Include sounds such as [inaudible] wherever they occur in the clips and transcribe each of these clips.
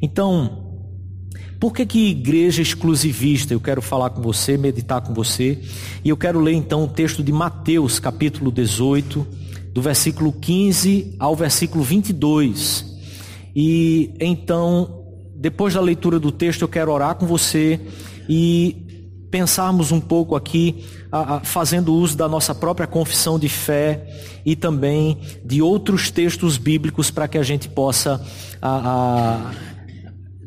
Então, por que, que igreja exclusivista? Eu quero falar com você, meditar com você. E eu quero ler então o texto de Mateus, capítulo 18, do versículo 15 ao versículo 22. E então, depois da leitura do texto, eu quero orar com você e pensarmos um pouco aqui, fazendo uso da nossa própria confissão de fé e também de outros textos bíblicos para que a gente possa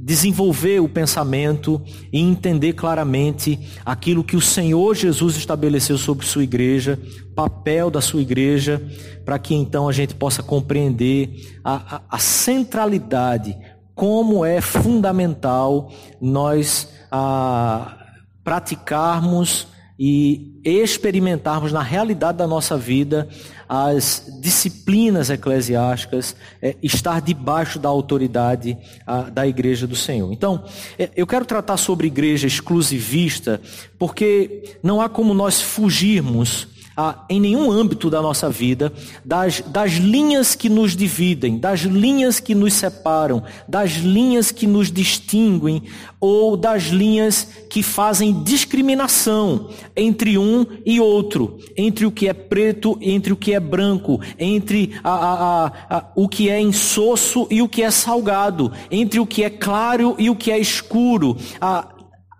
desenvolver o pensamento e entender claramente aquilo que o Senhor Jesus estabeleceu sobre sua igreja, papel da sua igreja, para que então a gente possa compreender a, a, a centralidade, como é fundamental nós a, praticarmos e experimentarmos na realidade da nossa vida as disciplinas eclesiásticas, é, estar debaixo da autoridade a, da igreja do Senhor. Então, é, eu quero tratar sobre igreja exclusivista, porque não há como nós fugirmos ah, em nenhum âmbito da nossa vida, das, das linhas que nos dividem, das linhas que nos separam, das linhas que nos distinguem, ou das linhas que fazem discriminação entre um e outro, entre o que é preto, entre o que é branco, entre a, a, a, o que é insosso e o que é salgado, entre o que é claro e o que é escuro.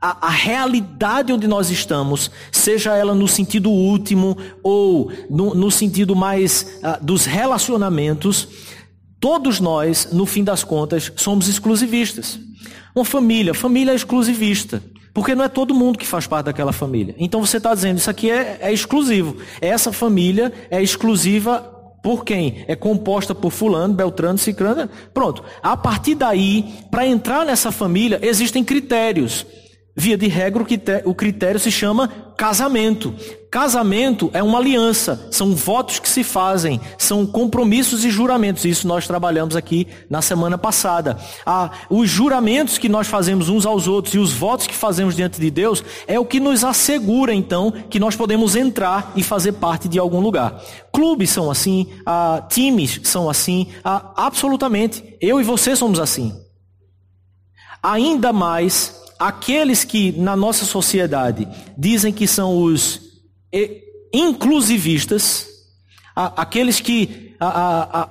A, a, realidade onde nós estamos, seja ela no sentido último ou no, no sentido mais uh, dos relacionamentos, todos nós, no fim das contas, somos exclusivistas. Uma família, família é exclusivista. Porque não é todo mundo que faz parte daquela família. Então você está dizendo, isso aqui é, é exclusivo. Essa família é exclusiva por quem? É composta por fulano, beltrano, cicrano. Pronto. A partir daí, para entrar nessa família, existem critérios. Via de regra, o critério se chama casamento. Casamento é uma aliança, são votos que se fazem, são compromissos e juramentos. Isso nós trabalhamos aqui na semana passada. Ah, os juramentos que nós fazemos uns aos outros e os votos que fazemos diante de Deus é o que nos assegura, então, que nós podemos entrar e fazer parte de algum lugar. Clubes são assim, ah, times são assim, ah, absolutamente. Eu e você somos assim. Ainda mais aqueles que na nossa sociedade dizem que são os inclusivistas, aqueles que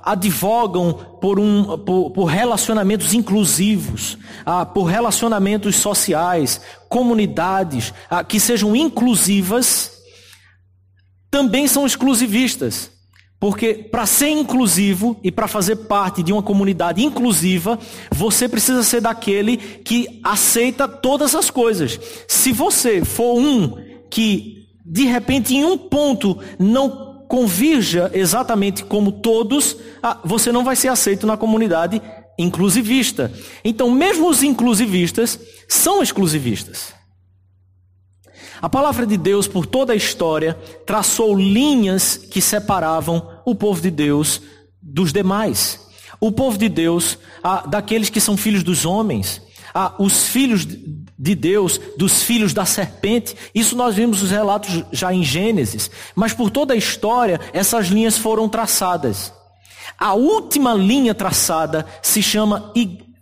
advogam por, um, por, relacionamentos inclusivos, por relacionamentos sociais, comunidades que sejam inclusivas, também são exclusivistas. Porque para ser inclusivo e para fazer parte de uma comunidade inclusiva, você precisa ser daquele que aceita todas as coisas. Se você for um que de repente em um ponto não convirja exatamente como todos, ah, você não vai ser aceito na comunidade inclusivista. Então, mesmo os inclusivistas são exclusivistas. A palavra de Deus, por toda a história, traçou linhas que separavam o povo de Deus dos demais. O povo de Deus, daqueles que são filhos dos homens, os filhos de Deus, dos filhos da serpente. Isso nós vimos os relatos já em Gênesis. Mas por toda a história, essas linhas foram traçadas. A última linha traçada se chama,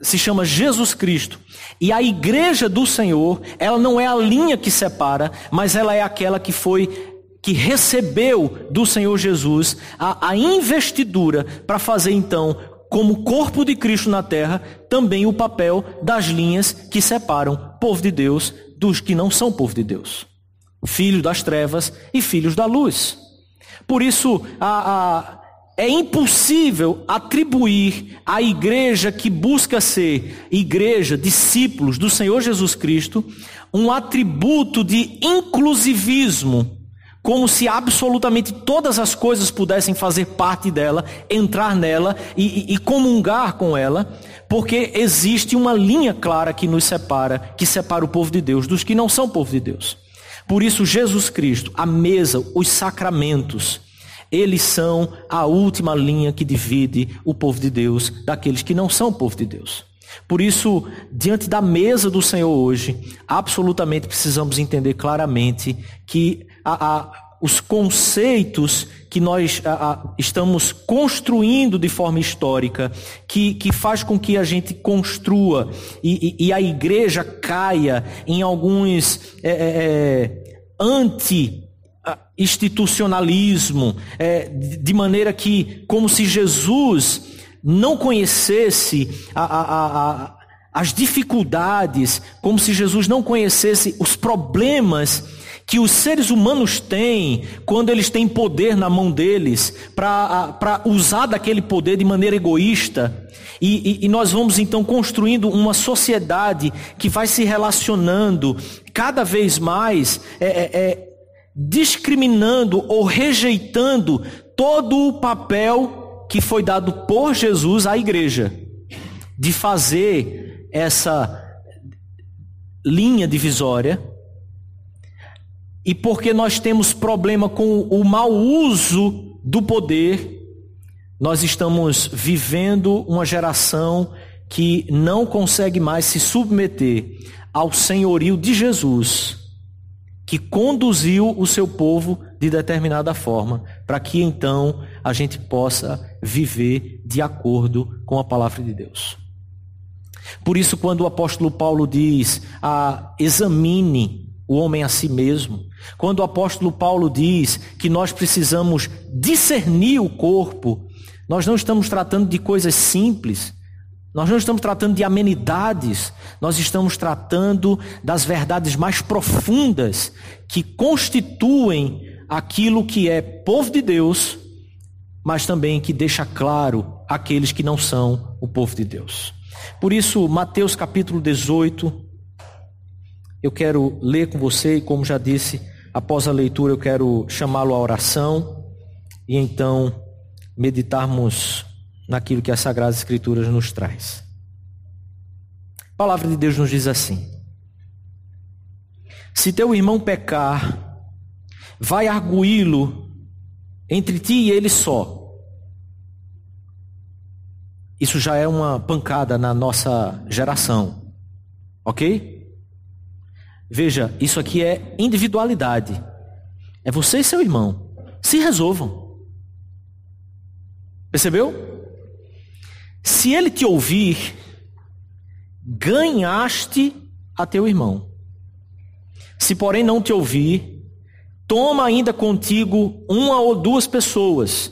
se chama Jesus Cristo. E a igreja do Senhor, ela não é a linha que separa, mas ela é aquela que foi que recebeu do Senhor Jesus a, a investidura para fazer então, como corpo de Cristo na terra, também o papel das linhas que separam povo de Deus dos que não são povo de Deus. Filhos das trevas e filhos da luz. Por isso, a, a é impossível atribuir à igreja que busca ser igreja, discípulos do Senhor Jesus Cristo, um atributo de inclusivismo, como se absolutamente todas as coisas pudessem fazer parte dela, entrar nela e, e, e comungar com ela, porque existe uma linha clara que nos separa, que separa o povo de Deus dos que não são povo de Deus. Por isso, Jesus Cristo, a mesa, os sacramentos, eles são a última linha que divide o povo de Deus daqueles que não são o povo de Deus. Por isso, diante da mesa do Senhor hoje, absolutamente precisamos entender claramente que a, a, os conceitos que nós estamos construindo de forma histórica, que, que faz com que a gente construa e, e, e a igreja caia em alguns é, é, é anti institucionalismo, é, de maneira que, como se Jesus não conhecesse a, a, a, as dificuldades, como se Jesus não conhecesse os problemas que os seres humanos têm quando eles têm poder na mão deles para usar daquele poder de maneira egoísta. E, e, e, nós vamos então construindo uma sociedade que vai se relacionando cada vez mais é, é, é discriminando ou rejeitando todo o papel que foi dado por Jesus à igreja, de fazer essa linha divisória. E porque nós temos problema com o mau uso do poder, nós estamos vivendo uma geração que não consegue mais se submeter ao senhorio de Jesus que conduziu o seu povo de determinada forma, para que então a gente possa viver de acordo com a palavra de Deus. Por isso, quando o apóstolo Paulo diz, ah, examine o homem a si mesmo, quando o apóstolo Paulo diz que nós precisamos discernir o corpo, nós não estamos tratando de coisas simples, nós não estamos tratando de amenidades, nós estamos tratando das verdades mais profundas que constituem aquilo que é povo de Deus, mas também que deixa claro aqueles que não são o povo de Deus. Por isso, Mateus capítulo 18, eu quero ler com você e, como já disse, após a leitura, eu quero chamá-lo à oração e então meditarmos naquilo que as Sagradas Escrituras nos traz. A palavra de Deus nos diz assim: Se teu irmão pecar, vai arguí-lo entre ti e ele só. Isso já é uma pancada na nossa geração. Ok? Veja, isso aqui é individualidade. É você e seu irmão. Se resolvam. Percebeu? Se ele te ouvir, ganhaste a teu irmão. Se porém não te ouvir, toma ainda contigo uma ou duas pessoas,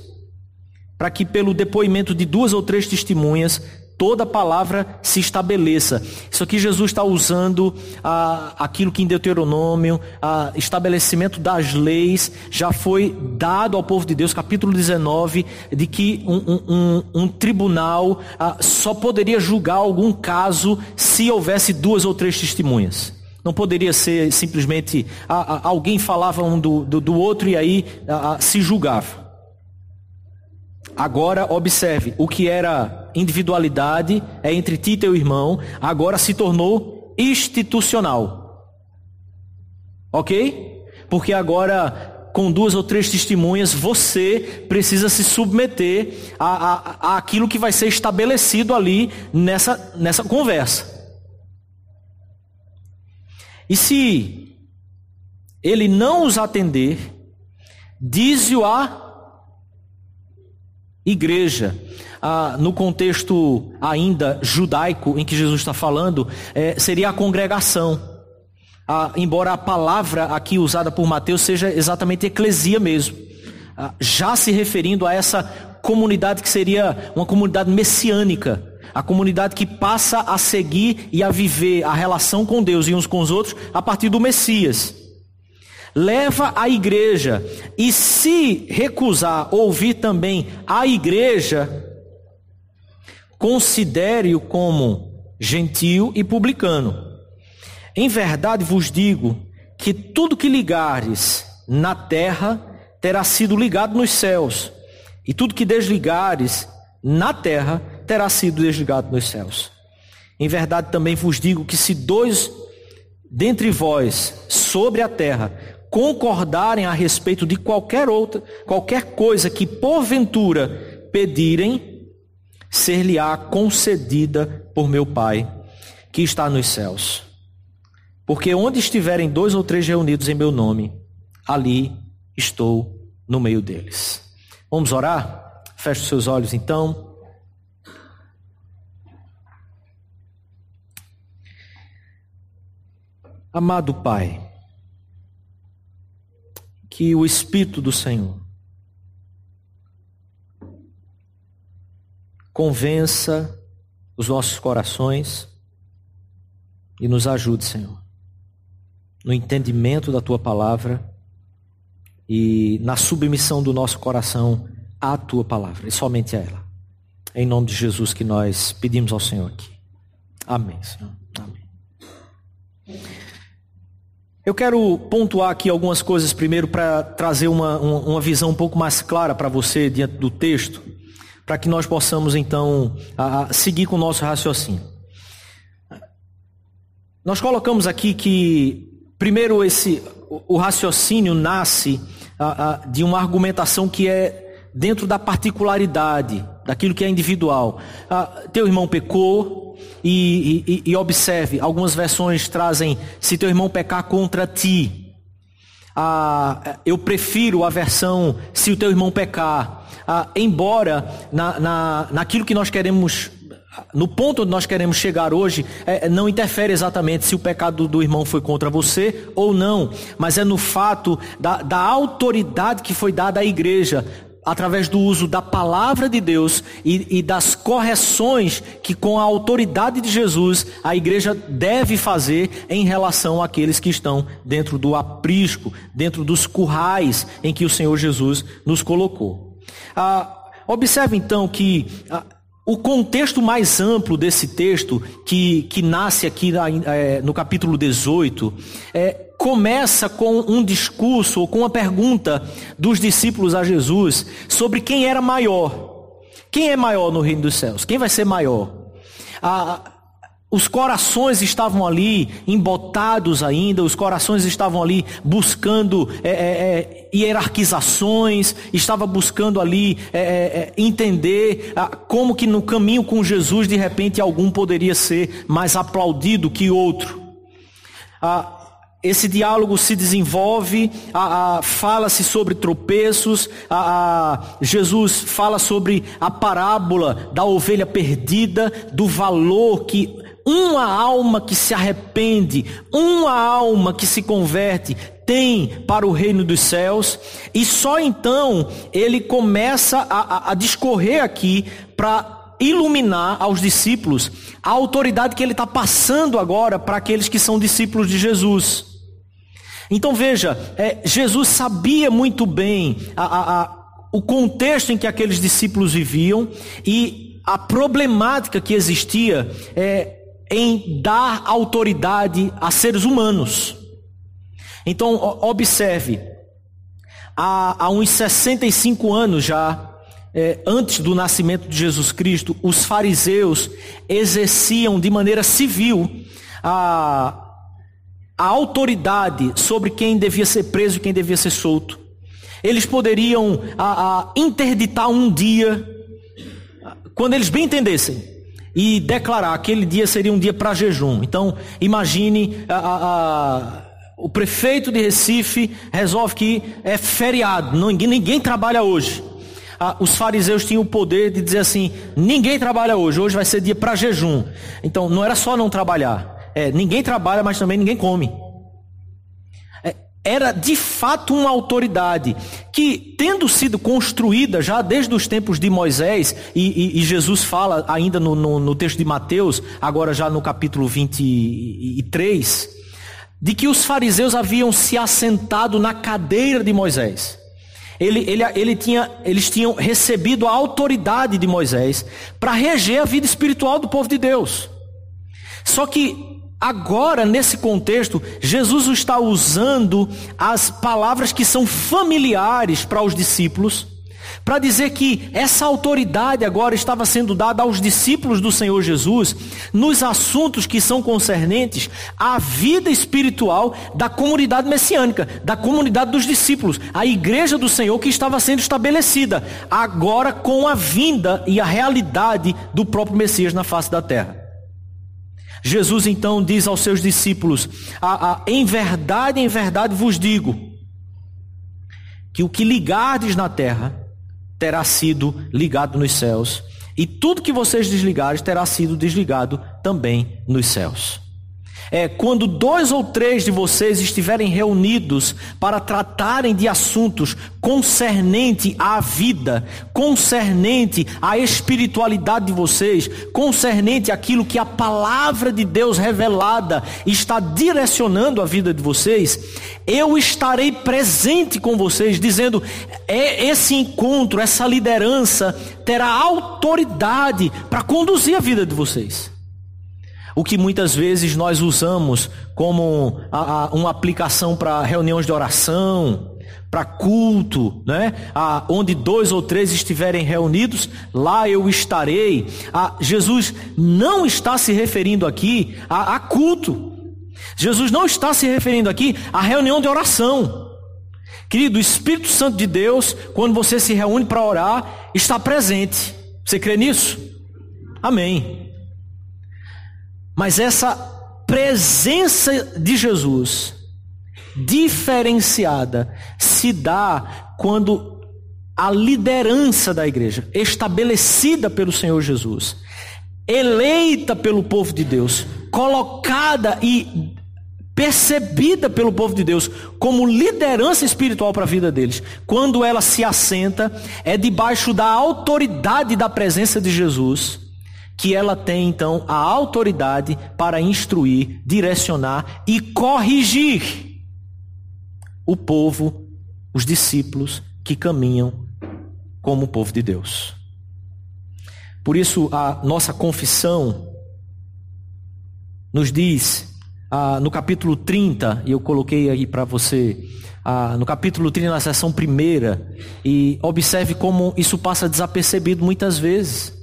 para que pelo depoimento de duas ou três testemunhas toda palavra se estabeleça. Isso aqui Jesus está usando ah, aquilo que em Deuteronômio, ah, estabelecimento das leis, já foi dado ao povo de Deus, capítulo 19, de que um, um, um tribunal ah, só poderia julgar algum caso se houvesse duas ou três testemunhas. Não poderia ser simplesmente ah, ah, alguém falava um do, do, do outro e aí ah, se julgava. Agora observe, o que era individualidade é entre ti e teu irmão, agora se tornou institucional. Ok? Porque agora, com duas ou três testemunhas, você precisa se submeter a, a, a aquilo que vai ser estabelecido ali nessa, nessa conversa. E se ele não os atender, diz-o a igreja. Ah, no contexto ainda judaico em que Jesus está falando, é, seria a congregação. Ah, embora a palavra aqui usada por Mateus seja exatamente eclesia mesmo, ah, já se referindo a essa comunidade que seria uma comunidade messiânica, a comunidade que passa a seguir e a viver a relação com Deus e uns com os outros a partir do Messias leva a igreja, e se recusar ouvir também a igreja, considere-o como gentil e publicano. Em verdade vos digo que tudo que ligares na terra terá sido ligado nos céus, e tudo que desligares na terra terá sido desligado nos céus. Em verdade também vos digo que se dois dentre vós sobre a terra concordarem a respeito de qualquer outra, qualquer coisa que porventura pedirem, ser-lhe-á concedida por meu Pai, que está nos céus. Porque onde estiverem dois ou três reunidos em meu nome, ali estou no meio deles. Vamos orar? Feche os seus olhos então. Amado Pai, que o Espírito do Senhor convença os nossos corações e nos ajude, Senhor, no entendimento da tua palavra e na submissão do nosso coração à tua palavra e somente a ela. É em nome de Jesus que nós pedimos ao Senhor aqui. Amém, Senhor. Amém. Eu quero pontuar aqui algumas coisas primeiro para trazer uma, uma visão um pouco mais clara para você diante do texto, para que nós possamos então a, a seguir com o nosso raciocínio. Nós colocamos aqui que primeiro esse o, raciocínio nasce a, de uma argumentação que é dentro da particularidade daquilo que é individual. teu irmão pecou, e, e, e observe, algumas versões trazem se teu irmão pecar contra ti. Ah, eu prefiro a versão se o teu irmão pecar. Ah, embora na, na, naquilo que nós queremos, no ponto onde nós queremos chegar hoje, é, não interfere exatamente se o pecado do irmão foi contra você ou não, mas é no fato da, da autoridade que foi dada à igreja através do uso da palavra de Deus e, e, das correções que, com a autoridade de Jesus, a igreja deve fazer em relação àqueles que estão dentro do aprisco, dentro dos currais em que o Senhor Jesus nos colocou. Ah, observe então que ah, o contexto mais amplo desse texto, que, que nasce aqui é, no capítulo 18, é começa com um discurso ou com uma pergunta dos discípulos a Jesus sobre quem era maior. Quem é maior no reino dos céus? Quem vai ser maior? Ah, os corações estavam ali embotados ainda, os corações estavam ali buscando é, é, é, hierarquizações, estava buscando ali é, é, é, entender ah, como que no caminho com Jesus de repente algum poderia ser mais aplaudido que outro. Ah, esse diálogo se desenvolve, fala-se sobre tropeços, a, a, Jesus fala sobre a parábola da ovelha perdida, do valor que uma alma que se arrepende, uma alma que se converte, tem para o reino dos céus, e só então ele começa a, a discorrer aqui para iluminar aos discípulos a autoridade que ele está passando agora para aqueles que são discípulos de Jesus. Então veja, é, Jesus sabia muito bem a, a, a, o contexto em que aqueles discípulos viviam e a problemática que existia é, em dar autoridade a seres humanos. Então observe, há, há uns 65 anos já, é, antes do nascimento de Jesus Cristo, os fariseus exerciam de maneira civil a a autoridade sobre quem devia ser preso e quem devia ser solto. Eles poderiam a, a, interditar um dia, quando eles bem entendessem, e declarar que aquele dia seria um dia para jejum. Então, imagine a, o prefeito de Recife resolve que é feriado, ninguém, ninguém trabalha hoje. os fariseus tinham o poder de dizer assim: ninguém trabalha hoje, hoje vai ser dia para jejum. Então, não era só não trabalhar, é, ninguém trabalha, mas também ninguém come. É, era de fato uma autoridade que, tendo sido construída já desde os tempos de Moisés, e, e, e Jesus fala ainda no, no, no texto de Mateus, agora já no capítulo 23, de que os fariseus haviam se assentado na cadeira de Moisés. Ele, ele, ele tinha, eles tinham recebido a autoridade de Moisés para reger a vida espiritual do povo de Deus. Só que Agora, nesse contexto, Jesus está usando as palavras que são familiares para os discípulos, para dizer que essa autoridade agora estava sendo dada aos discípulos do Senhor Jesus nos assuntos que são concernentes à vida espiritual da comunidade messiânica, da comunidade dos discípulos, a igreja do Senhor que estava sendo estabelecida, agora com a vinda e a realidade do próprio Messias na face da terra. Jesus então diz aos seus discípulos: a, a, Em verdade, em verdade vos digo, que o que ligardes na terra terá sido ligado nos céus, e tudo que vocês desligarem terá sido desligado também nos céus é quando dois ou três de vocês estiverem reunidos para tratarem de assuntos concernente à vida, concernente à espiritualidade de vocês, concernente àquilo que a palavra de Deus revelada está direcionando a vida de vocês, eu estarei presente com vocês, dizendo: é, esse encontro, essa liderança terá autoridade para conduzir a vida de vocês o que muitas vezes nós usamos como a, a, uma aplicação para reuniões de oração, para culto, né? A, onde dois ou três estiverem reunidos, lá eu estarei. Jesus não está se referindo aqui a, a culto. Jesus não está se referindo aqui à reunião de oração. Querido, o Espírito Santo de Deus, quando você se reúne para orar, está presente. Você crê nisso? Amém. Mas essa presença de Jesus diferenciada se dá quando a liderança da igreja, estabelecida pelo Senhor Jesus, eleita pelo povo de Deus, colocada e percebida pelo povo de Deus como liderança espiritual para a vida deles, quando ela se assenta, é debaixo da autoridade da presença de Jesus que ela tem então a autoridade para instruir, direcionar e corrigir o povo, os discípulos que caminham como o povo de Deus. Por isso, a nossa confissão nos diz, ah, no capítulo 30, e eu coloquei aí para você, ah, no capítulo 30, na seção primeira, e observe como isso passa desapercebido muitas vezes.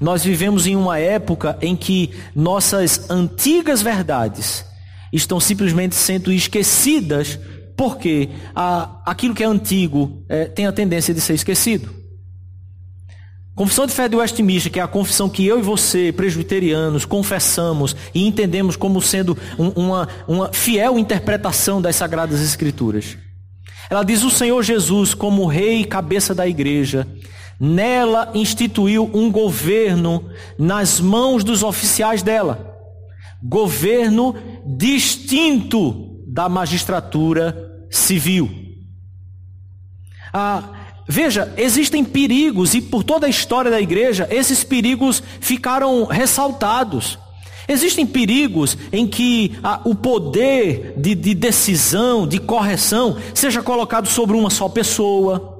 Nós vivemos em uma época em que nossas antigas verdades estão simplesmente sendo esquecidas porque a, aquilo que é antigo é, tem a tendência de ser esquecido. Confissão de fé de Westminster, que é a confissão que eu e você, presbiterianos, confessamos e entendemos como sendo um, uma, uma fiel interpretação das Sagradas Escrituras. Ela diz o Senhor Jesus como rei e cabeça da igreja Nela instituiu um governo nas mãos dos oficiais dela. Governo distinto da magistratura civil. Ah, veja, existem perigos e por toda a história da igreja, esses perigos ficaram ressaltados. Existem perigos em que ah, o poder de, de decisão, de correção, seja colocado sobre uma só pessoa.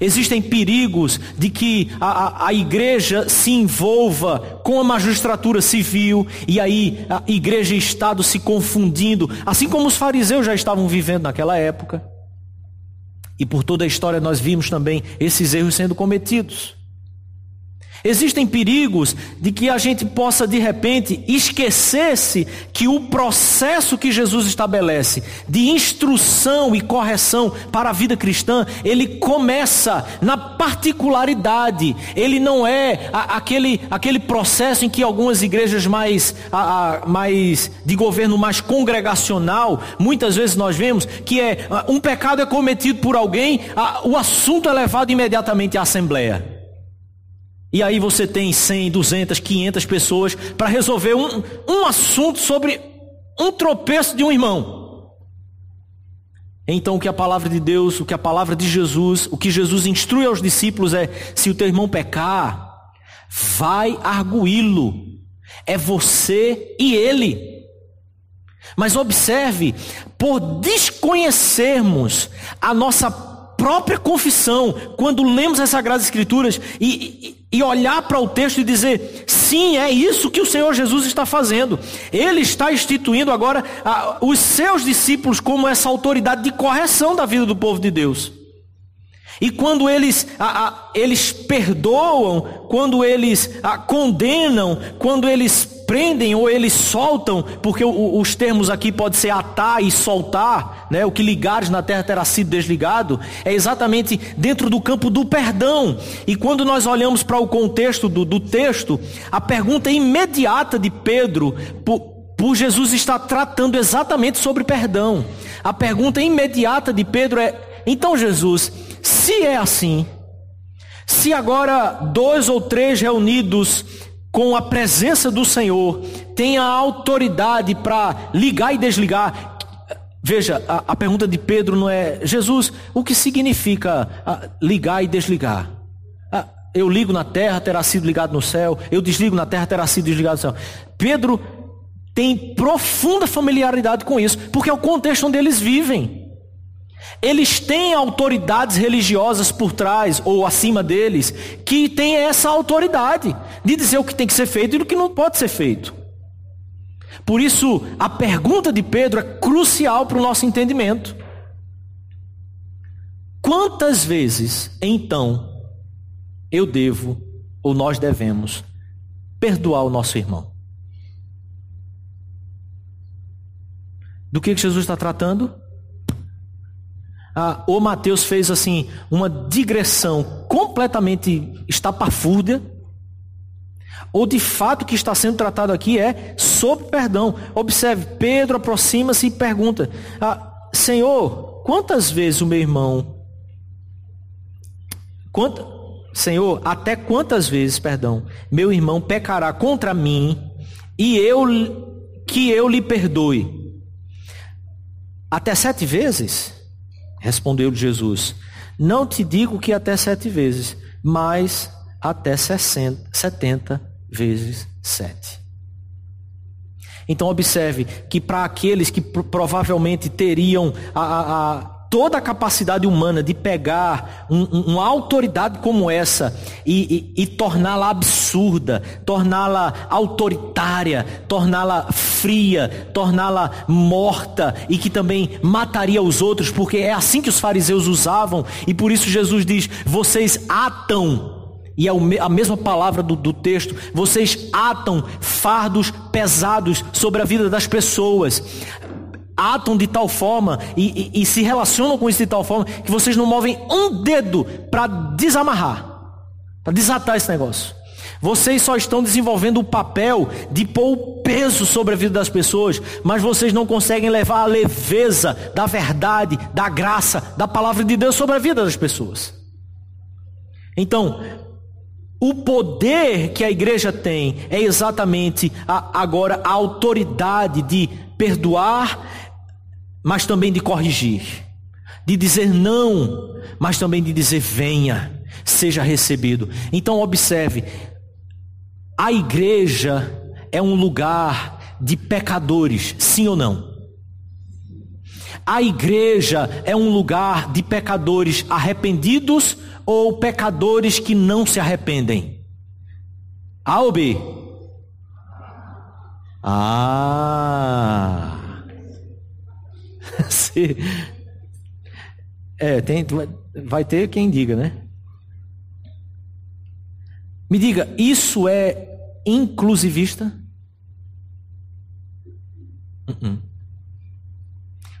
Existem perigos de que a, a, a, igreja se envolva com a magistratura civil e aí a igreja e Estado se confundindo, assim como os fariseus já estavam vivendo naquela época. E por toda a história nós vimos também esses erros sendo cometidos. Existem perigos de que a gente possa de repente esquecer-se que o processo que Jesus estabelece de instrução e correção para a vida cristã, ele começa na particularidade. Ele não é aquele, aquele processo em que algumas igrejas mais, a, a, mais de governo mais congregacional, muitas vezes nós vemos que é um pecado é cometido por alguém, a, o assunto é levado imediatamente à assembleia. E aí você tem 100, 200, 500 pessoas para resolver um, um assunto sobre um tropeço de um irmão. Então o que a palavra de Deus, o que a palavra de Jesus, o que Jesus instrui aos discípulos é: se o teu irmão pecar, vai arguí-lo. É você e ele. Mas observe, por desconhecermos a nossa própria confissão, quando lemos as Sagradas Escrituras e, e olhar para o texto e dizer: sim, é isso que o Senhor Jesus está fazendo. Ele está instituindo agora ah, os seus discípulos como essa autoridade de correção da vida do povo de Deus. E quando eles, ah, ah, eles perdoam, quando eles condenam, quando eles prendem ou eles soltam, porque os termos aqui podem ser atar e soltar, né? o que ligares na terra terá sido desligado, é exatamente dentro do campo do perdão. E quando nós olhamos para o contexto do, do texto, a pergunta imediata de Pedro, por, por Jesus estar tratando exatamente sobre perdão. A pergunta imediata de Pedro é: Então, Jesus, se é assim, se agora dois ou três reunidos com a presença do Senhor têm a autoridade para ligar e desligar, veja, a, a, pergunta de Pedro não é, Jesus, o que significa a, ligar e desligar? A, eu ligo na terra, terá sido ligado no céu, eu desligo na terra, terá sido desligado no céu. Pedro tem profunda familiaridade com isso, porque é o contexto onde eles vivem. Eles têm autoridades religiosas por trás ou acima deles que têm essa autoridade de dizer o que tem que ser feito e o que não pode ser feito. Por isso, a pergunta de Pedro é crucial para o nosso entendimento. Quantas vezes, então, eu devo ou nós devemos perdoar o nosso irmão? Do que Jesus está tratando? Ah, o Mateus fez assim uma digressão completamente estapafúrdia, ou de fato o que está sendo tratado aqui é sobre perdão. Observe, Pedro aproxima-se e pergunta: ah, Senhor, quantas vezes o meu irmão. Quanta, Senhor, até quantas vezes, perdão, meu irmão pecará contra mim e eu que eu lhe perdoe? Até sete vezes? Respondeu Jesus: Não te digo que até sete vezes, mas até setenta vezes sete. Então observe que para aqueles que provavelmente teriam a, a, a toda a capacidade humana de pegar um, um, uma autoridade como essa e, e, e torná-la absurda, torná-la autoritária, torná-la fria, torná-la morta e que também mataria os outros, porque é assim que os fariseus usavam, e por isso Jesus diz: vocês atam e é a mesma palavra do, do, texto. Vocês atam fardos pesados sobre a vida das pessoas atam de tal forma e, e, e, se relacionam com isso de tal forma que vocês não movem um dedo para desamarrar, para desatar esse negócio. Vocês só estão desenvolvendo o papel de pôr o peso sobre a vida das pessoas, mas vocês não conseguem levar a leveza da verdade, da graça, da palavra de Deus sobre a vida das pessoas. Então, o poder que a igreja tem é exatamente a, agora a autoridade de perdoar mas também de corrigir, de dizer não, mas também de dizer venha, seja recebido. Então observe, a igreja é um lugar de pecadores, sim ou não? A igreja é um lugar de pecadores arrependidos ou pecadores que não se arrependem? A ou B? Ah! É, tem, vai ter quem diga, né? Me diga, isso é inclusivista? Uh -uh.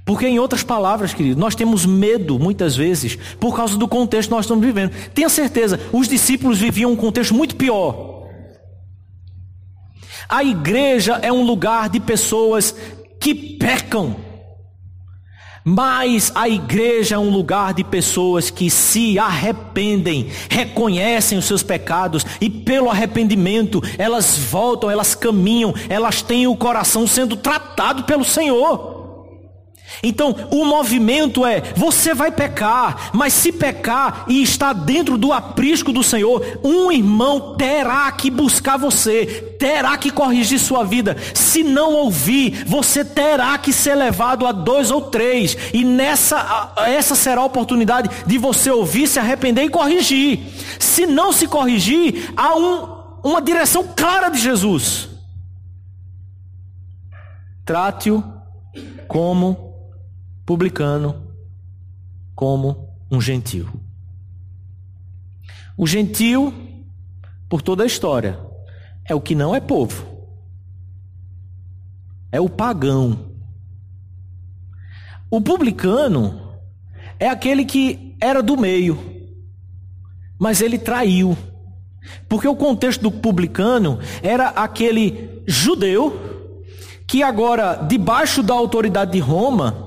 Porque, em outras palavras, querido, nós temos medo, muitas vezes, por causa do contexto que nós estamos vivendo. Tenha certeza, os discípulos viviam um contexto muito pior. A igreja é um lugar de pessoas que pecam. Mas a igreja é um lugar de pessoas que se arrependem, reconhecem os seus pecados e pelo arrependimento elas voltam, elas caminham, elas têm o coração sendo tratado pelo Senhor. Então, o movimento é: você vai pecar, mas se pecar e está dentro do aprisco do Senhor, um irmão terá que buscar você, terá que corrigir sua vida. Se não ouvir, você terá que ser levado a dois ou três, e nessa essa será a oportunidade de você ouvir, se arrepender e corrigir. Se não se corrigir, há um, uma direção clara de Jesus. Trate-o como publicano como um gentil. O gentil, por toda a história, é o que não é povo. É o pagão. O publicano é aquele que era do meio, mas ele traiu. Porque o contexto do publicano era aquele judeu que agora, debaixo da autoridade de Roma,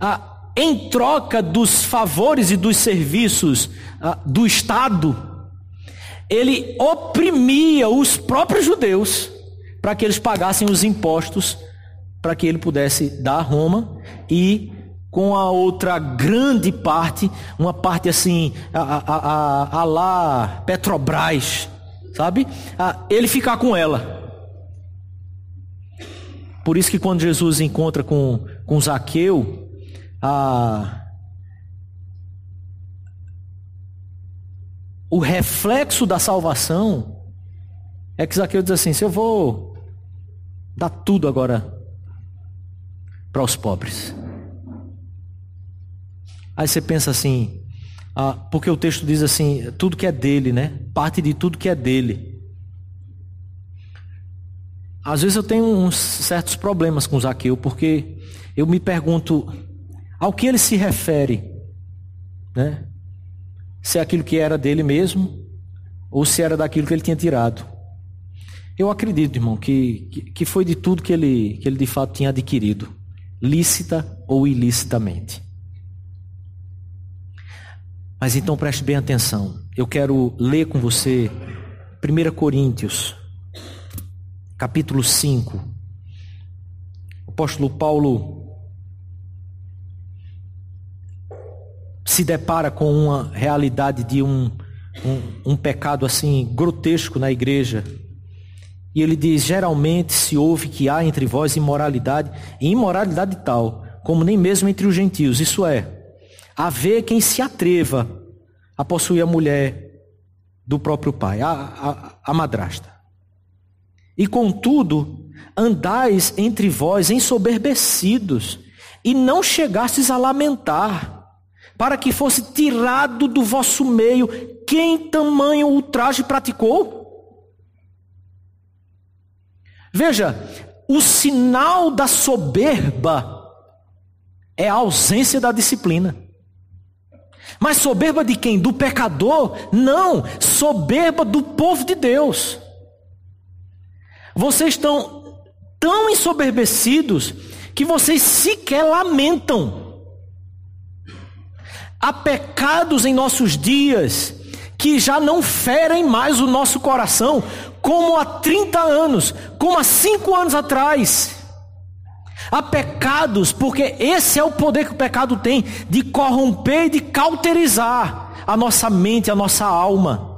ah, em troca dos favores e dos serviços ah, do Estado, ele oprimia os próprios judeus para que eles pagassem os impostos para que ele pudesse dar a Roma e com a outra grande parte, uma parte assim, a, a, a, a lá Petrobras, sabe? A, ele ficar com ela. Por isso que quando Jesus encontra com, com Zaqueu, a, o reflexo da salvação é que Zaqueu diz assim: se eu vou dar tudo agora para os pobres. Aí você pensa assim, ah, porque o texto diz assim, tudo que é dele, né? Parte de tudo que é dele. Às vezes eu tenho uns certos problemas com Zaqueu, porque eu me pergunto ao que ele se refere, né? Se é aquilo que era dele mesmo, ou se era daquilo que ele tinha tirado. Eu acredito, irmão, que, que, foi de tudo que ele, que ele de fato tinha adquirido, lícita ou ilicitamente. Mas então preste bem atenção. Eu quero ler com você 1 Coríntios, capítulo 5. O apóstolo Paulo se depara com uma realidade de um, um, um pecado assim grotesco na igreja. E ele diz: geralmente se ouve que há entre vós imoralidade, e imoralidade tal, como nem mesmo entre os gentios. Isso é, haver quem se atreva a possuir a mulher do próprio pai, a, a, a madrasta. E contudo, andais entre vós ensoberbecidos, e não chegastes a lamentar, para que fosse tirado do vosso meio quem tamanho ultraje praticou? Veja, o sinal da soberba é a ausência da disciplina. Mas soberba de quem? Do pecador? Não, soberba do povo de Deus. Vocês estão tão ensoberbecidos que vocês sequer lamentam. Há pecados em nossos dias que já não ferem mais o nosso coração, como há 30 anos, como há 5 anos atrás. Há pecados, porque esse é o poder que o pecado tem de corromper e de cauterizar a nossa mente, a nossa alma.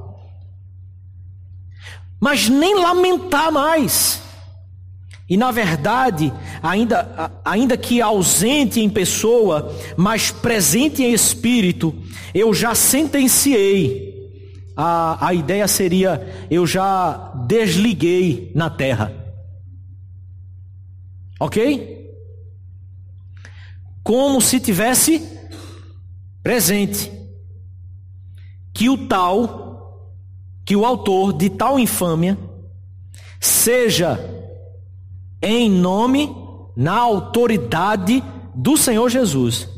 Mas nem lamentar mais. E na verdade, ainda, ainda que ausente em pessoa, mas presente em espírito, eu já sentenciei. A, a ideia seria: eu já desliguei na terra. Ok? como se tivesse presente. Que o tal, que o autor de tal infâmia, seja em nome, na autoridade do Senhor Jesus,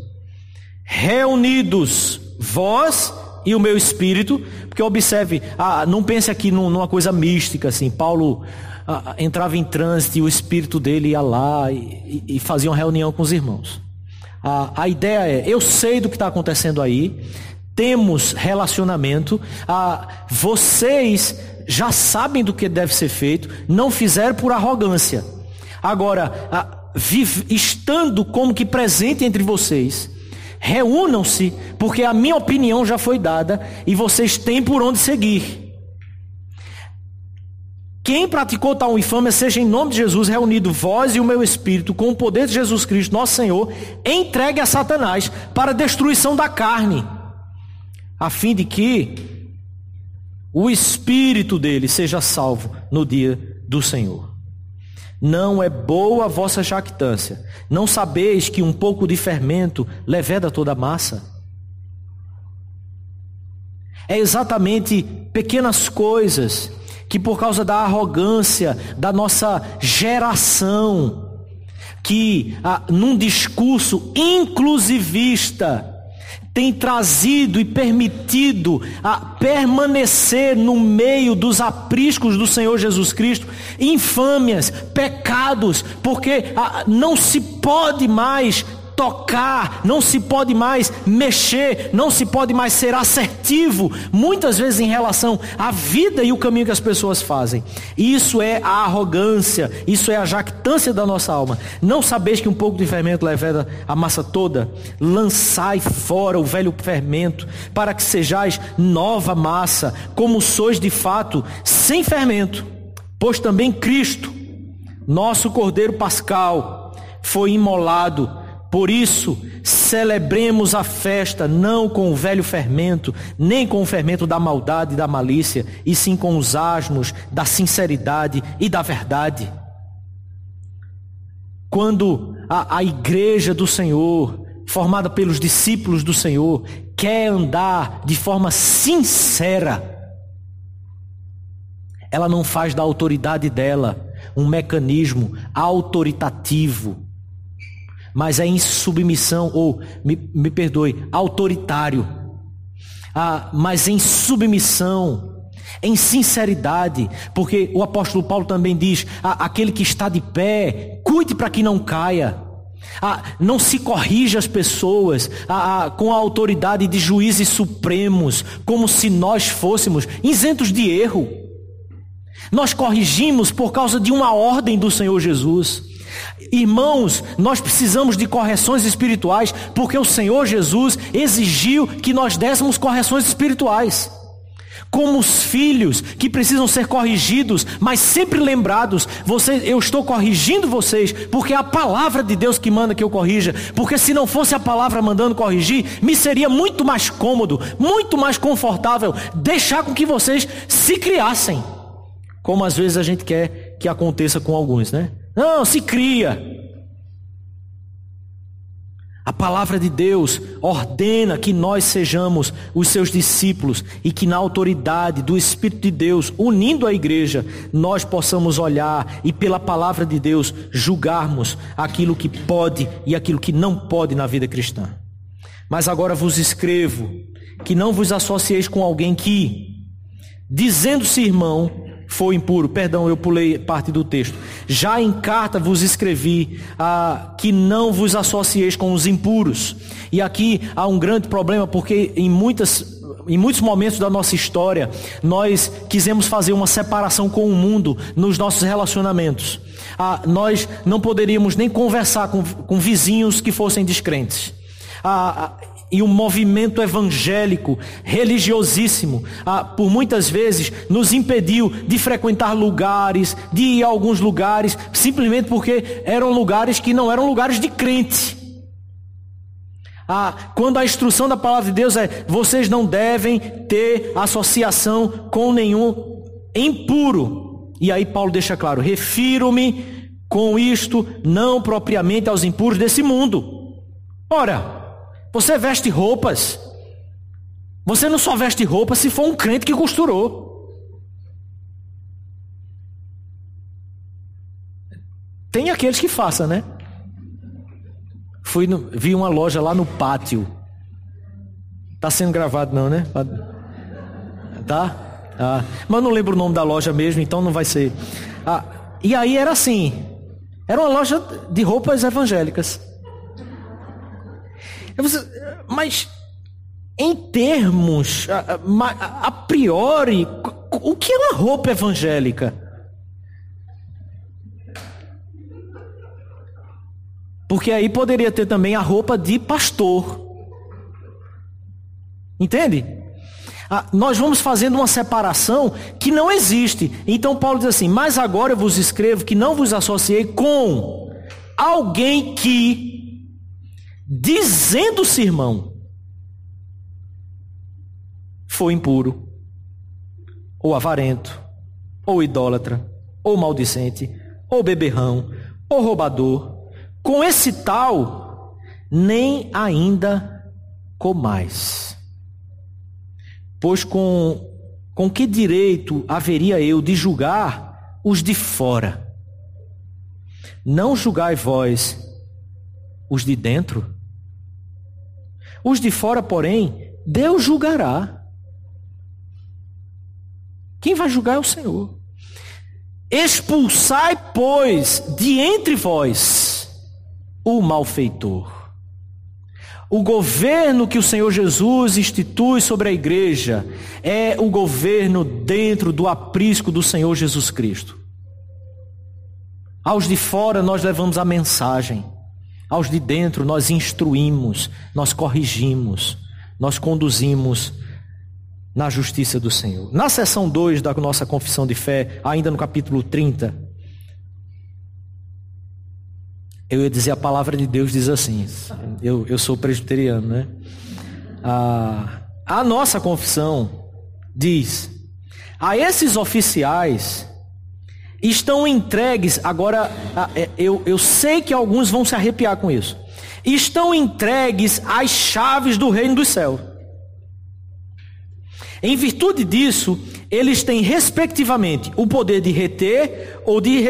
reunidos vós e o meu espírito, porque observe, ah, não pense aqui numa coisa mística assim, Paulo ah, entrava em trânsito e o espírito dele ia lá e, e, e fazia uma reunião com os irmãos. A, a ideia é: eu sei do que está acontecendo aí, temos relacionamento, a, vocês já sabem do que deve ser feito, não fizeram por arrogância. Agora, a, vive, estando como que presente entre vocês, reúnam-se, porque a minha opinião já foi dada e vocês têm por onde seguir. Quem praticou tal infâmia, seja em nome de Jesus reunido, vós e o meu espírito, com o poder de Jesus Cristo, nosso Senhor, entregue a Satanás para a destruição da carne, a fim de que o espírito dele seja salvo no dia do Senhor. Não é boa a vossa jactância. Não sabeis que um pouco de fermento leveda toda a massa? É exatamente pequenas coisas que por causa da arrogância da nossa geração, que ah, num discurso inclusivista tem trazido e permitido a permanecer no meio dos apriscos do Senhor Jesus Cristo, infâmias, pecados, porque ah, não se pode mais tocar, não se pode mais mexer, não se pode mais ser assertivo, muitas vezes em relação à vida e o caminho que as pessoas fazem. Isso é a arrogância, isso é a jactância da nossa alma. Não sabeis que um pouco de fermento leveda a massa toda? Lançai fora o velho fermento, para que sejais nova massa, como sois de fato, sem fermento. Pois também Cristo, nosso Cordeiro Pascal, foi imolado por isso, celebremos a festa não com o velho fermento, nem com o fermento da maldade e da malícia, e sim com os asmos da sinceridade e da verdade. Quando a, a igreja do Senhor, formada pelos discípulos do Senhor, quer andar de forma sincera, ela não faz da autoridade dela um mecanismo autoritativo mas é em submissão, ou, me, me perdoe, autoritário. Ah, mas em submissão, em sinceridade, porque o apóstolo Paulo também diz: ah, aquele que está de pé, cuide para que não caia. Ah, não se corrija as pessoas ah, ah, com a autoridade de juízes supremos, como se nós fôssemos isentos de erro. Nós corrigimos por causa de uma ordem do Senhor Jesus. Irmãos, nós precisamos de correções espirituais, porque o Senhor Jesus exigiu que nós dessemos correções espirituais. Como os filhos que precisam ser corrigidos, mas sempre lembrados, você, eu estou corrigindo vocês, porque é a palavra de Deus que manda que eu corrija. Porque se não fosse a palavra mandando corrigir, me seria muito mais cômodo, muito mais confortável deixar com que vocês se criassem. Como às vezes a gente quer que aconteça com alguns, né? Não, se cria. A palavra de Deus ordena que nós sejamos os seus discípulos e que na autoridade do Espírito de Deus, unindo a igreja, nós possamos olhar e pela palavra de Deus julgarmos aquilo que pode e aquilo que não pode na vida cristã. Mas agora vos escrevo que não vos associeis com alguém que, dizendo-se irmão, foi impuro. Perdão, eu pulei parte do texto. Já em carta vos escrevi ah, que não vos associeis com os impuros. E aqui há um grande problema, porque em muitas em muitos momentos da nossa história, nós quisemos fazer uma separação com o mundo nos nossos relacionamentos. Ah, nós não poderíamos nem conversar com, com vizinhos que fossem descrentes. Ah, e um movimento evangélico, religiosíssimo, ah, por muitas vezes nos impediu de frequentar lugares, de ir a alguns lugares, simplesmente porque eram lugares que não eram lugares de crente. Ah, quando a instrução da palavra de Deus é: vocês não devem ter associação com nenhum impuro. E aí Paulo deixa claro: refiro-me com isto não propriamente aos impuros desse mundo. Ora, você veste roupas. Você não só veste roupas se for um crente que costurou. Tem aqueles que façam, né? Fui no, vi uma loja lá no pátio. Tá sendo gravado não, né? Tá? Ah, mas não lembro o nome da loja mesmo, então não vai ser. Ah, e aí era assim. Era uma loja de roupas evangélicas. Mas, em termos, a, a, a priori, o que é uma roupa evangélica? Porque aí poderia ter também a roupa de pastor. Entende? Ah, nós vamos fazendo uma separação que não existe. Então Paulo diz assim: Mas agora eu vos escrevo que não vos associei com alguém que dizendo-se irmão, foi impuro, ou avarento, ou idólatra, ou maldicente, ou beberrão, ou roubador, com esse tal, nem ainda comais. Pois com, com que direito haveria eu de julgar os de fora? Não julgai vós os de dentro? Os de fora, porém, Deus julgará. Quem vai julgar é o Senhor. Expulsai, pois, de entre vós o malfeitor. o governo que o Senhor Jesus institui sobre a igreja é o governo dentro do aprisco do Senhor Jesus Cristo. Aos de fora nós levamos a mensagem, aos de dentro nós instruímos, nós corrigimos, nós conduzimos na justiça do Senhor. Na seção 2 da nossa confissão de fé, ainda no capítulo 30, eu ia dizer a palavra de Deus diz assim. Eu, eu sou presbiteriano, né? A, a nossa confissão diz: a esses oficiais estão entregues. Agora, é, eu, eu sei que alguns vão se arrepiar com isso. Estão entregues as chaves do reino dos céus. Em virtude disso, eles têm, respectivamente, o poder de reter ou de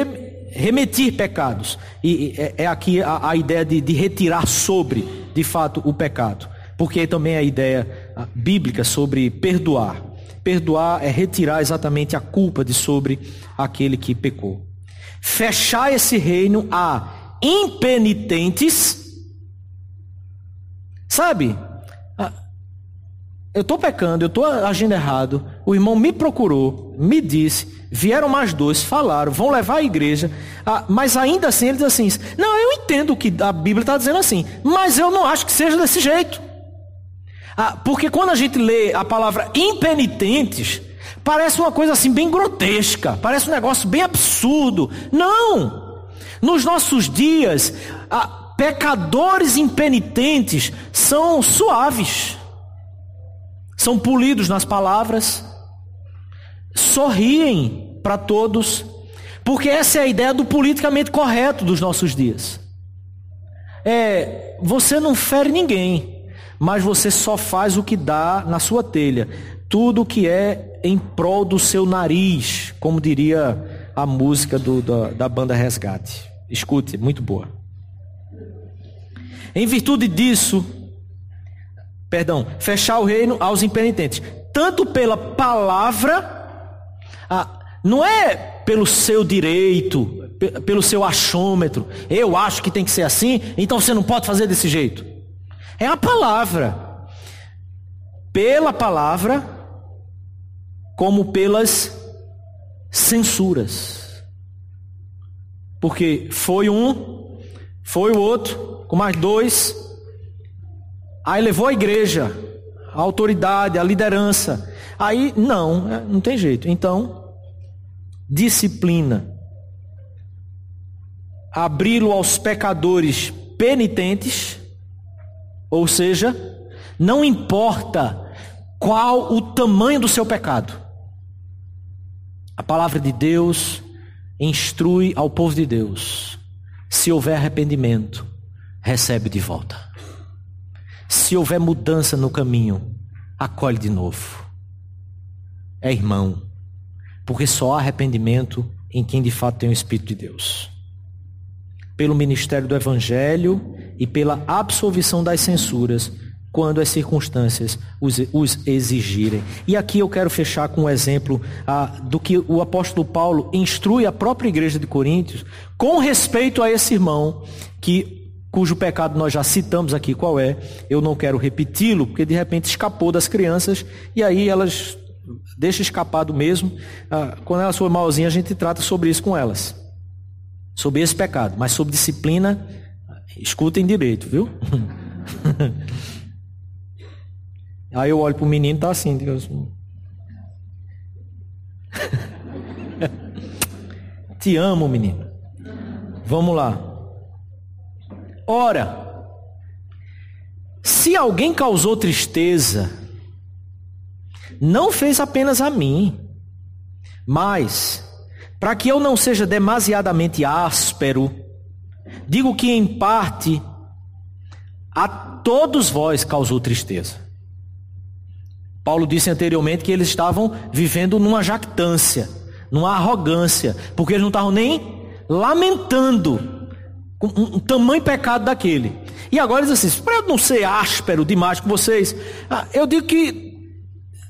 remetir pecados. E é, é aqui a, a ideia de, de, retirar sobre, de fato, o pecado. Porque também é a ideia bíblica sobre perdoar. Perdoar é retirar exatamente a culpa de sobre aquele que pecou. Fechar esse reino a impenitentes. Sabe? Eu estou pecando, eu estou agindo errado. O irmão me procurou, me disse, vieram mais dois, falaram, vão levar a igreja. Ah, mas ainda assim ele diz assim: Não, eu entendo que a Bíblia está dizendo assim, mas eu não acho que seja desse jeito. Ah, porque quando a gente lê a palavra impenitentes, parece uma coisa assim bem grotesca, parece um negócio bem absurdo. Não! Nos nossos dias, ah, pecadores impenitentes são suaves são polidos nas palavras, sorriem para todos, porque essa é a ideia do politicamente correto dos nossos dias. É, você não fere ninguém, mas você só faz o que dá na sua telha, tudo o que é em prol do seu nariz, como diria a música do, da, da banda Resgate. Escute, muito boa. Em virtude disso, perdão, fechar o reino aos impenitentes, tanto pela palavra, ah, não é pelo seu direito, pelo seu achômetro, eu acho que tem que ser assim, então você não pode fazer desse jeito. É a palavra. Pela palavra, como pelas censuras. Porque foi um, foi o outro, com mais dois, Aí levou a igreja, a autoridade, a liderança. Aí, não, é, não tem jeito. Então, disciplina. Abri-lo aos pecadores penitentes, ou seja, não importa qual o tamanho do seu pecado. A palavra de Deus instrui ao povo de Deus. Se houver arrependimento, recebe de volta. Se houver mudança no caminho, acolhe de novo. É irmão, porque só há arrependimento em quem de fato tem o Espírito de Deus. Pelo ministério do Evangelho e pela absolvição das censuras, quando as circunstâncias os, os exigirem. E aqui eu quero fechar com um exemplo ah, do que o apóstolo Paulo instrui a própria igreja de Coríntios com respeito a esse irmão que cujo pecado nós já citamos aqui qual é, eu não quero repeti-lo, porque de repente escapou das crianças e aí elas deixam escapado mesmo. Ah, quando elas forem malzinhas, a gente trata sobre isso com elas. Sobre esse pecado, mas sobre disciplina, escutem direito, viu? [laughs] aí eu olho para o menino, tá assim, Deus. [laughs] Te amo, menino. Vamos lá. Ora, se alguém causou tristeza, não fez apenas a mim, mas, para que eu não seja demasiadamente áspero, digo que em parte a todos vós causou tristeza. Paulo disse anteriormente que eles estavam vivendo numa jactância, numa arrogância, porque eles não estavam nem lamentando um, um tamanho pecado daquele. E agora diz assim: para eu não ser áspero demais com vocês, ah, eu digo que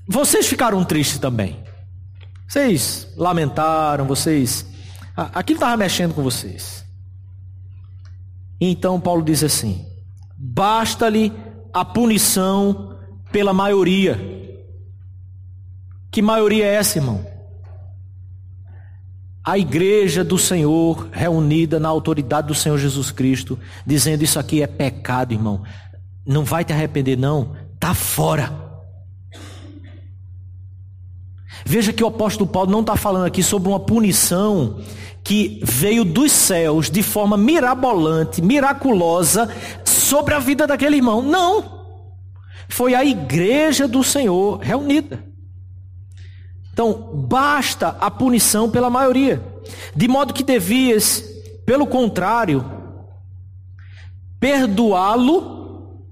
vocês ficaram tristes também. Vocês lamentaram, vocês. Ah, aquilo estava mexendo com vocês. Então Paulo diz assim: basta-lhe a punição pela maioria. Que maioria é essa, irmão? A igreja do Senhor reunida na autoridade do Senhor Jesus Cristo, dizendo isso aqui é pecado, irmão. Não vai te arrepender, não. Tá fora. Veja que o apóstolo Paulo não está falando aqui sobre uma punição que veio dos céus de forma mirabolante, miraculosa, sobre a vida daquele irmão. Não. Foi a igreja do Senhor reunida. Então, basta a punição pela maioria. De modo que devias, pelo contrário, perdoá-lo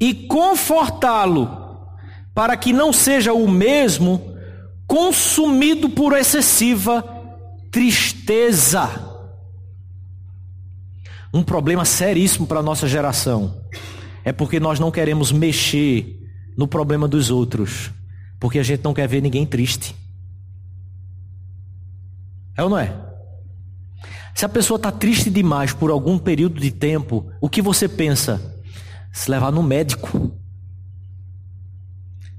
e confortá-lo, para que não seja o mesmo consumido por excessiva tristeza. Um problema seríssimo para a nossa geração é porque nós não queremos mexer no problema dos outros, porque a gente não quer ver ninguém triste. É ou não é? Se a pessoa está triste demais por algum período de tempo, o que você pensa? Se levar no médico.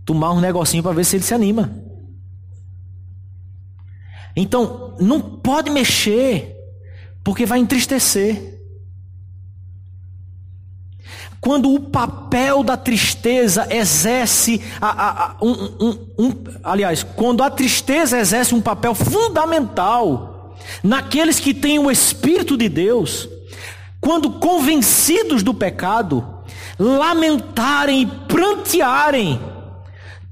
Tomar um negocinho para ver se ele se anima. Então, não pode mexer, porque vai entristecer. Quando o papel da tristeza exerce, a, a, a, um, um, um, aliás, quando a tristeza exerce um papel fundamental naqueles que têm o Espírito de Deus, quando convencidos do pecado, lamentarem e prantearem,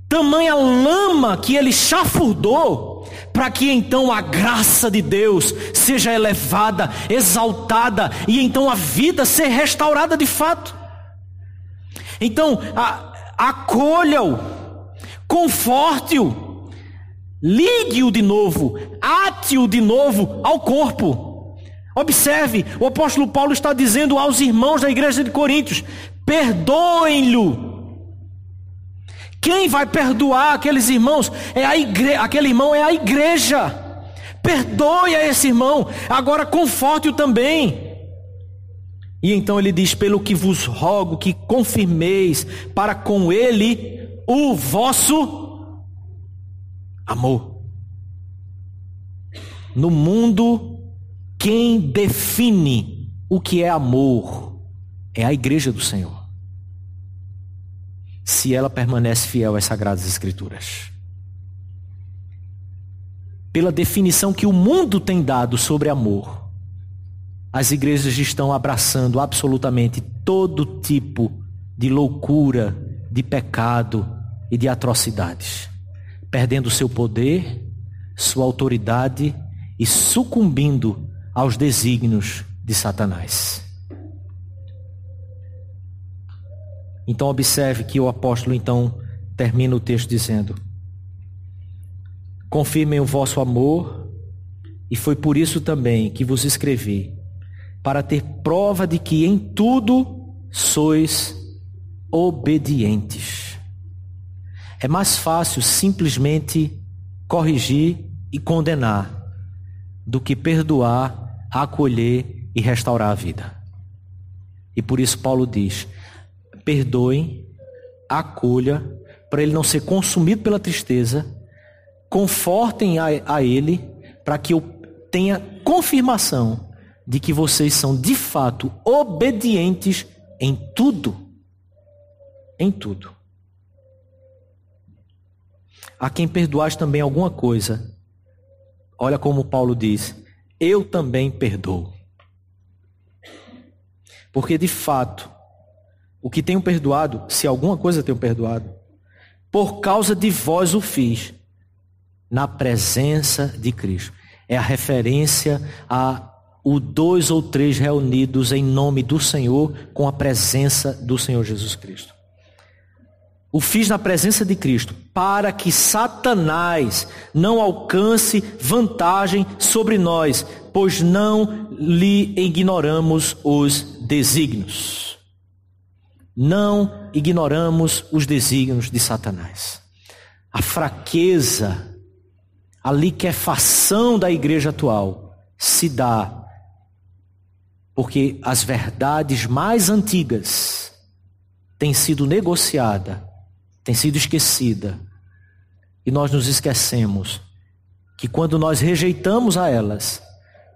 tamanha lama que ele chafurdou, para que então a graça de Deus seja elevada, exaltada e então a vida ser restaurada de fato. Então, acolha-o, conforte-o, ligue-o de novo, ate-o de novo ao corpo. Observe, o apóstolo Paulo está dizendo aos irmãos da igreja de Coríntios: perdoem-lhe quem vai perdoar aqueles irmãos é a igreja, aquele irmão é a igreja. Perdoe a esse irmão, agora conforte-o também. E então ele diz: Pelo que vos rogo que confirmeis para com ele o vosso amor. No mundo, quem define o que é amor é a igreja do Senhor se ela permanece fiel às Sagradas Escrituras. Pela definição que o mundo tem dado sobre amor, as igrejas estão abraçando absolutamente todo tipo de loucura, de pecado e de atrocidades, perdendo seu poder, sua autoridade e sucumbindo aos desígnios de Satanás. Então observe que o apóstolo então termina o texto dizendo: Confirmem o vosso amor, e foi por isso também que vos escrevi, para ter prova de que em tudo sois obedientes. É mais fácil simplesmente corrigir e condenar do que perdoar, acolher e restaurar a vida. E por isso Paulo diz: perdoem, acolha, para ele não ser consumido pela tristeza, confortem a, a ele, para que eu tenha confirmação de que vocês são de fato obedientes em tudo. Em tudo. A quem perdoares também alguma coisa, olha como Paulo diz: eu também perdoo. Porque de fato, o que tenho perdoado, se alguma coisa tenho perdoado, por causa de vós o fiz, na presença de Cristo. É a referência a o dois ou três reunidos em nome do Senhor, com a presença do Senhor Jesus Cristo. O fiz na presença de Cristo, para que Satanás não alcance vantagem sobre nós, pois não lhe ignoramos os desígnios não ignoramos os desígnios de Satanás. A fraqueza, a liquefação da igreja atual se dá porque as verdades mais antigas tem sido negociada, tem sido esquecida. E nós nos esquecemos que quando nós rejeitamos a elas,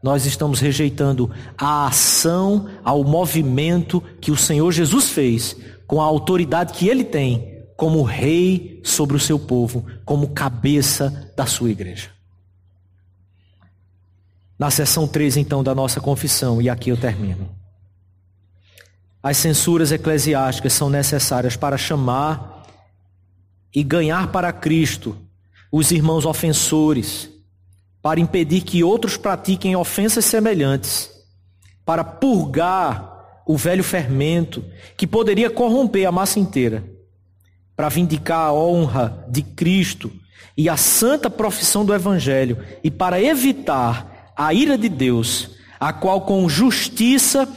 nós estamos rejeitando a ação, ao movimento que o Senhor Jesus fez com a autoridade que ele tem como rei sobre o seu povo, como cabeça da sua igreja. Na seção 3, então, da nossa confissão, e aqui eu termino. As censuras eclesiásticas são necessárias para chamar e ganhar para Cristo os irmãos ofensores, para impedir que outros pratiquem ofensas semelhantes, para purgar o velho fermento que poderia corromper a massa inteira, para vindicar a honra de Cristo e a santa profissão do Evangelho e para evitar a ira de Deus, a qual com justiça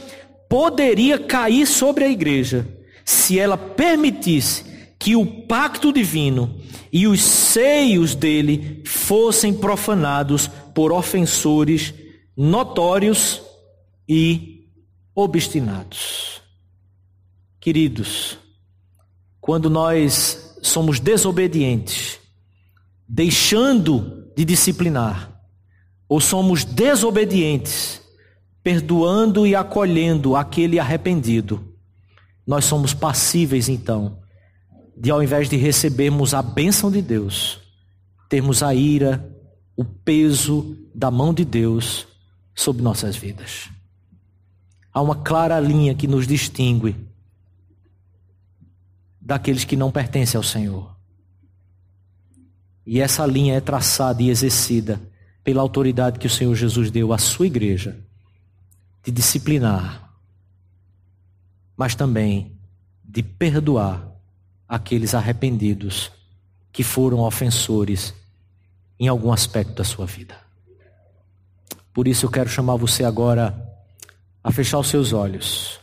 poderia cair sobre a igreja se ela permitisse que o pacto divino e os seios dele fossem profanados por ofensores notórios e obstinados. Queridos, quando nós somos desobedientes, deixando de disciplinar, ou somos desobedientes, perdoando e acolhendo aquele arrependido, nós somos passíveis então de ao invés de recebermos a bênção de Deus, termos a ira, o peso da mão de Deus sobre nossas vidas. Há uma clara linha que nos distingue daqueles que não pertencem ao Senhor. E essa linha é traçada e exercida pela autoridade que o Senhor Jesus deu à sua igreja de disciplinar, mas também de perdoar aqueles arrependidos que foram ofensores em algum aspecto da sua vida. Por isso eu quero chamar você agora a fechar os seus olhos.